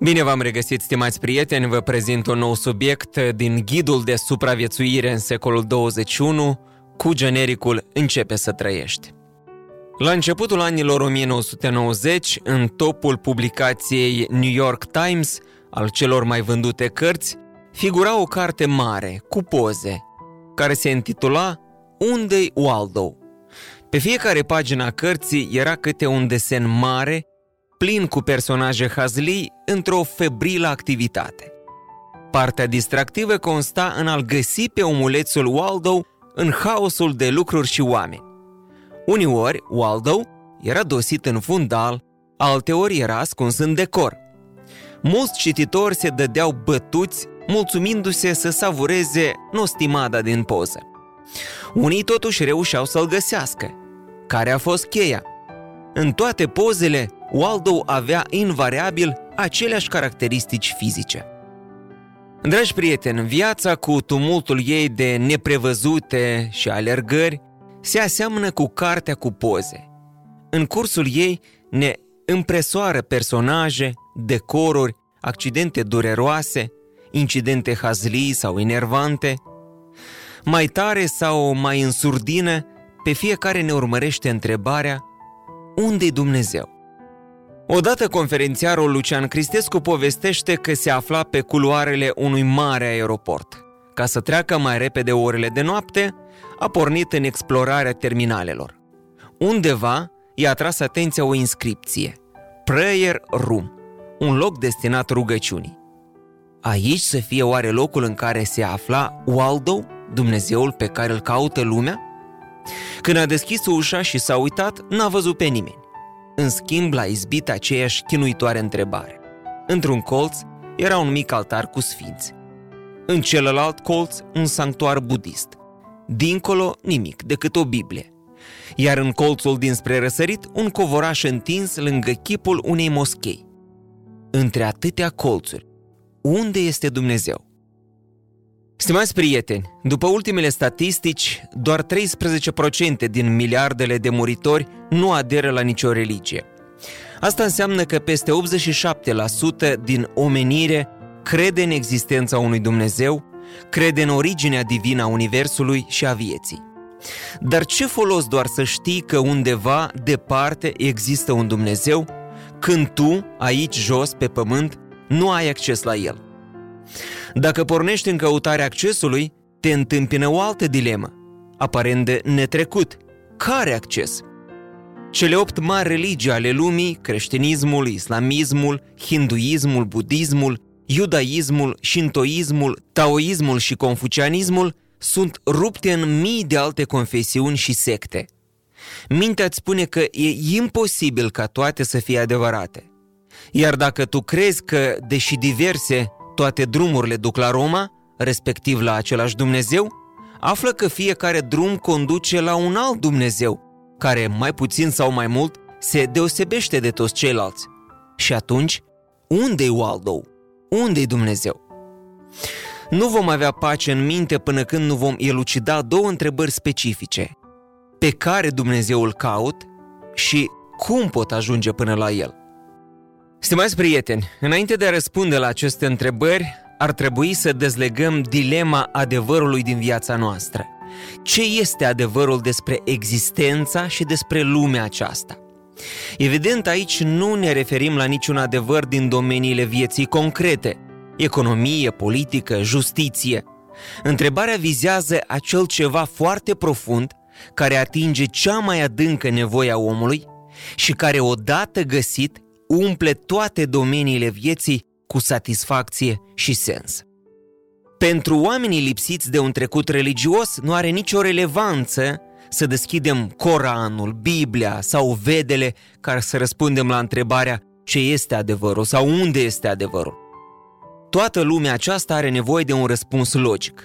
Bine v-am regăsit, stimați prieteni, vă prezint un nou subiect din ghidul de supraviețuire în secolul 21 cu genericul Începe să trăiești. La începutul anilor 1990, în topul publicației New York Times, al celor mai vândute cărți, figura o carte mare, cu poze, care se intitula Unde-i Waldo? Pe fiecare pagina cărții era câte un desen mare plin cu personaje hazlii într-o febrilă activitate. Partea distractivă consta în a-l găsi pe omulețul Waldo în haosul de lucruri și oameni. Uneori, Waldo era dosit în fundal, alteori era ascuns în decor. Mulți cititori se dădeau bătuți, mulțumindu-se să savureze nostimada din poză. Unii totuși reușeau să-l găsească. Care a fost cheia? În toate pozele, Waldo avea invariabil aceleași caracteristici fizice. Dragi prieteni, viața cu tumultul ei de neprevăzute și alergări se aseamănă cu cartea cu poze. În cursul ei ne împresoară personaje, decoruri, accidente dureroase, incidente hazlii sau enervante. Mai tare sau mai în surdină, pe fiecare ne urmărește întrebarea Unde-i Dumnezeu? Odată conferențiarul Lucian Cristescu povestește că se afla pe culoarele unui mare aeroport. Ca să treacă mai repede orele de noapte, a pornit în explorarea terminalelor. Undeva i-a tras atenția o inscripție. Prayer Room, un loc destinat rugăciunii. Aici să fie oare locul în care se afla Waldo, Dumnezeul pe care îl caută lumea? Când a deschis ușa și s-a uitat, n-a văzut pe nimeni. În schimb, l-a izbit aceeași chinuitoare întrebare. Într-un colț era un mic altar cu sfinți. În celălalt colț, un sanctuar budist. Dincolo, nimic, decât o Biblie. Iar în colțul dinspre răsărit, un covoraș întins lângă chipul unei moschei. Între atâtea colțuri, unde este Dumnezeu? Stimați prieteni, după ultimele statistici, doar 13% din miliardele de muritori nu aderă la nicio religie. Asta înseamnă că peste 87% din omenire crede în existența unui Dumnezeu, crede în originea divină a Universului și a vieții. Dar ce folos doar să știi că undeva, departe, există un Dumnezeu, când tu, aici jos, pe pământ, nu ai acces la El? Dacă pornești în căutarea accesului, te întâmpină o altă dilemă, aparent de netrecut. Care acces? Cele opt mari religii ale lumii, creștinismul, islamismul, hinduismul, budismul, iudaismul, shintoismul, taoismul și confucianismul, sunt rupte în mii de alte confesiuni și secte. Mintea îți spune că e imposibil ca toate să fie adevărate. Iar dacă tu crezi că, deși diverse, toate drumurile duc la Roma, respectiv la același Dumnezeu, află că fiecare drum conduce la un alt Dumnezeu, care, mai puțin sau mai mult, se deosebește de toți ceilalți. Și atunci, unde-i Waldo? Unde-i Dumnezeu? Nu vom avea pace în minte până când nu vom elucida două întrebări specifice. Pe care Dumnezeu îl caut și cum pot ajunge până la el? Stimați prieteni, înainte de a răspunde la aceste întrebări, ar trebui să dezlegăm dilema adevărului din viața noastră. Ce este adevărul despre existența și despre lumea aceasta? Evident, aici nu ne referim la niciun adevăr din domeniile vieții concrete, economie, politică, justiție. Întrebarea vizează acel ceva foarte profund care atinge cea mai adâncă nevoie a omului și care odată găsit umple toate domeniile vieții cu satisfacție și sens. Pentru oamenii lipsiți de un trecut religios nu are nicio relevanță să deschidem Coranul, Biblia sau Vedele ca să răspundem la întrebarea ce este adevărul sau unde este adevărul. Toată lumea aceasta are nevoie de un răspuns logic.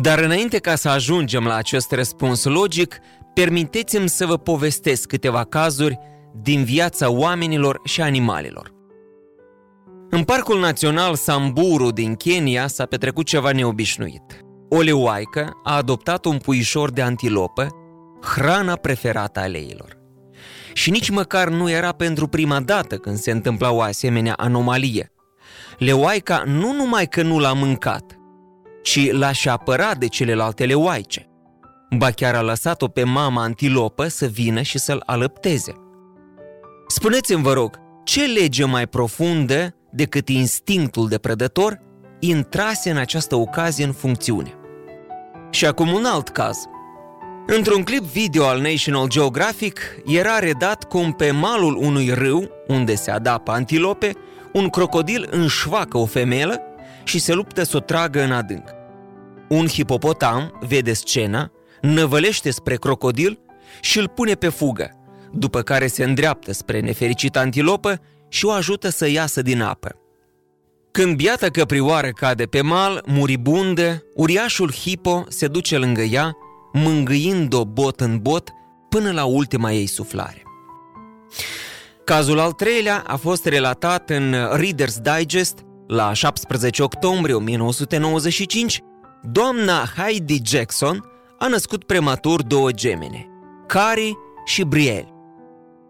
Dar înainte ca să ajungem la acest răspuns logic, permiteți-mi să vă povestesc câteva cazuri din viața oamenilor și animalelor. În Parcul Național Samburu din Kenya s-a petrecut ceva neobișnuit. O leoaică a adoptat un puișor de antilopă, hrana preferată a leilor. Și nici măcar nu era pentru prima dată când se întâmpla o asemenea anomalie. Leoaica nu numai că nu l-a mâncat, ci l-a și apărat de celelalte leoaice. Ba chiar a lăsat-o pe mama antilopă să vină și să-l alăpteze. Spuneți-mi, vă rog, ce lege mai profundă decât instinctul de prădător intrase în această ocazie în funcțiune? Și acum un alt caz. Într-un clip video al National Geographic era redat cum pe malul unui râu, unde se adapă antilope, un crocodil înșvacă o femelă și se luptă să o tragă în adânc. Un hipopotam vede scena, năvălește spre crocodil și îl pune pe fugă, după care se îndreaptă spre nefericită antilopă și o ajută să iasă din apă. Când biata căprioară cade pe mal, muribundă, uriașul hipo se duce lângă ea, mângâind-o bot în bot până la ultima ei suflare. Cazul al treilea a fost relatat în Reader's Digest la 17 octombrie 1995. Doamna Heidi Jackson a născut prematur două gemene, Cari și Brielle.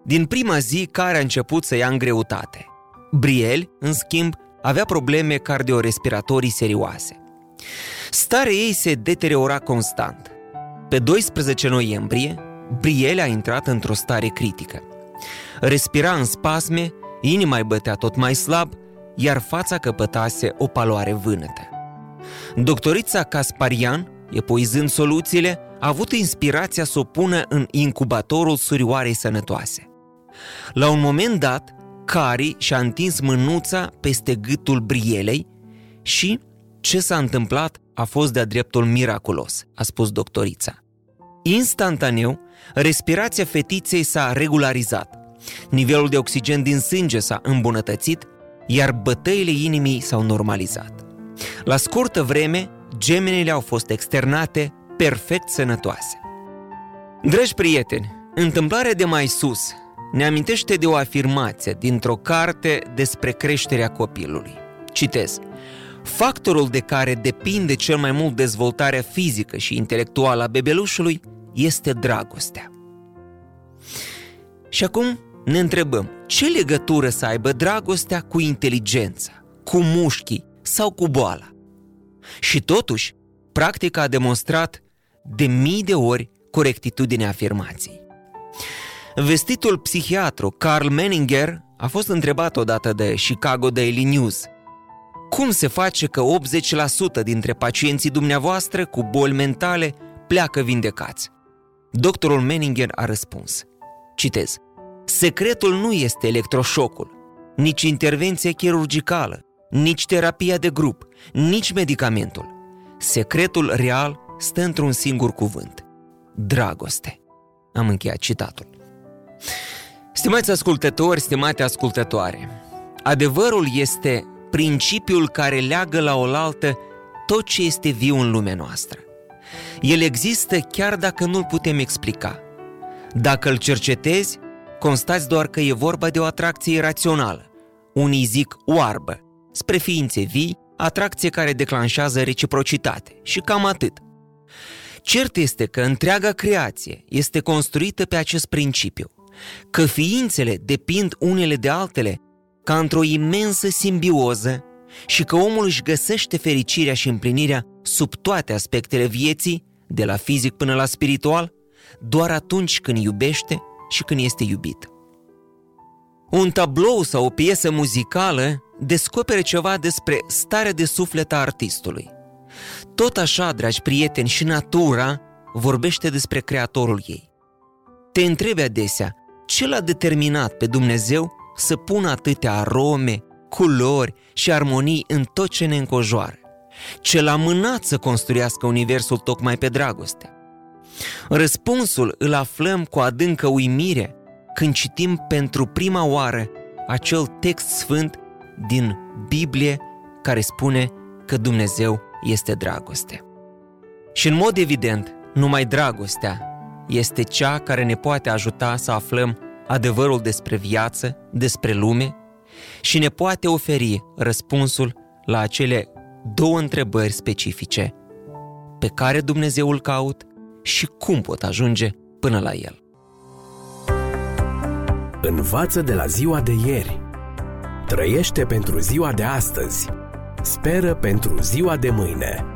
Din prima zi, care a început să ia în greutate. Brielle, în schimb, avea probleme cardiorespiratorii serioase. Starea ei se deteriora constant. Pe 12 noiembrie, Brielle a intrat într-o stare critică. Respira în spasme, inima îi bătea tot mai slab, iar fața căpătase o paloare vânătă. Doctorița Casparian, epuizând soluțiile, a avut inspirația să o pună în incubatorul surioarei sănătoase. La un moment dat, Cari și-a întins mânuța peste gâtul Brielei și ce s-a întâmplat a fost de-a dreptul miraculos, a spus doctorița. Instantaneu, respirația fetiței s-a regularizat. Nivelul de oxigen din sânge s-a îmbunătățit, iar bătăile inimii s-au normalizat. La scurtă vreme, gemenele au fost externate perfect sănătoase. Dragi prieteni, întâmplarea de mai sus ne amintește de o afirmație dintr-o carte despre creșterea copilului. Citez. Factorul de care depinde cel mai mult dezvoltarea fizică și intelectuală a bebelușului este dragostea. Și acum ne întrebăm, ce legătură să aibă dragostea cu inteligența, cu mușchii sau cu boala? Și totuși, practica a demonstrat de mii de ori corectitudinea afirmației. Vestitul psihiatru Carl Menninger a fost întrebat odată de Chicago Daily News cum se face că 80% dintre pacienții dumneavoastră cu boli mentale pleacă vindecați? Doctorul Menninger a răspuns, citez, Secretul nu este electroșocul, nici intervenția chirurgicală, nici terapia de grup, nici medicamentul. Secretul real stă într-un singur cuvânt. Dragoste. Am încheiat citatul. Stimați ascultători, stimate ascultătoare, adevărul este principiul care leagă la oaltă tot ce este viu în lumea noastră. El există chiar dacă nu-l putem explica. Dacă îl cercetezi, constați doar că e vorba de o atracție irațională. Unii zic oarbă, spre ființe vii, atracție care declanșează reciprocitate și cam atât. Cert este că întreaga creație este construită pe acest principiu, că ființele depind unele de altele ca într-o imensă simbioză și că omul își găsește fericirea și împlinirea sub toate aspectele vieții, de la fizic până la spiritual, doar atunci când iubește și când este iubit. Un tablou sau o piesă muzicală descopere ceva despre starea de suflet a artistului. Tot așa, dragi prieteni, și natura vorbește despre creatorul ei. Te întrebi adesea, ce l-a determinat pe Dumnezeu să pună atâtea arome, culori și armonii în tot ce ne încojoară? Ce l-a mânat să construiască universul tocmai pe dragoste? Răspunsul îl aflăm cu adâncă uimire când citim pentru prima oară acel text sfânt din Biblie care spune că Dumnezeu este dragoste. Și în mod evident, numai dragostea este cea care ne poate ajuta să aflăm adevărul despre viață, despre lume și ne poate oferi răspunsul la acele două întrebări specifice. Pe care Dumnezeu îl caut și cum pot ajunge până la el. Învață de la ziua de ieri. Trăiește pentru ziua de astăzi. Speră pentru ziua de mâine.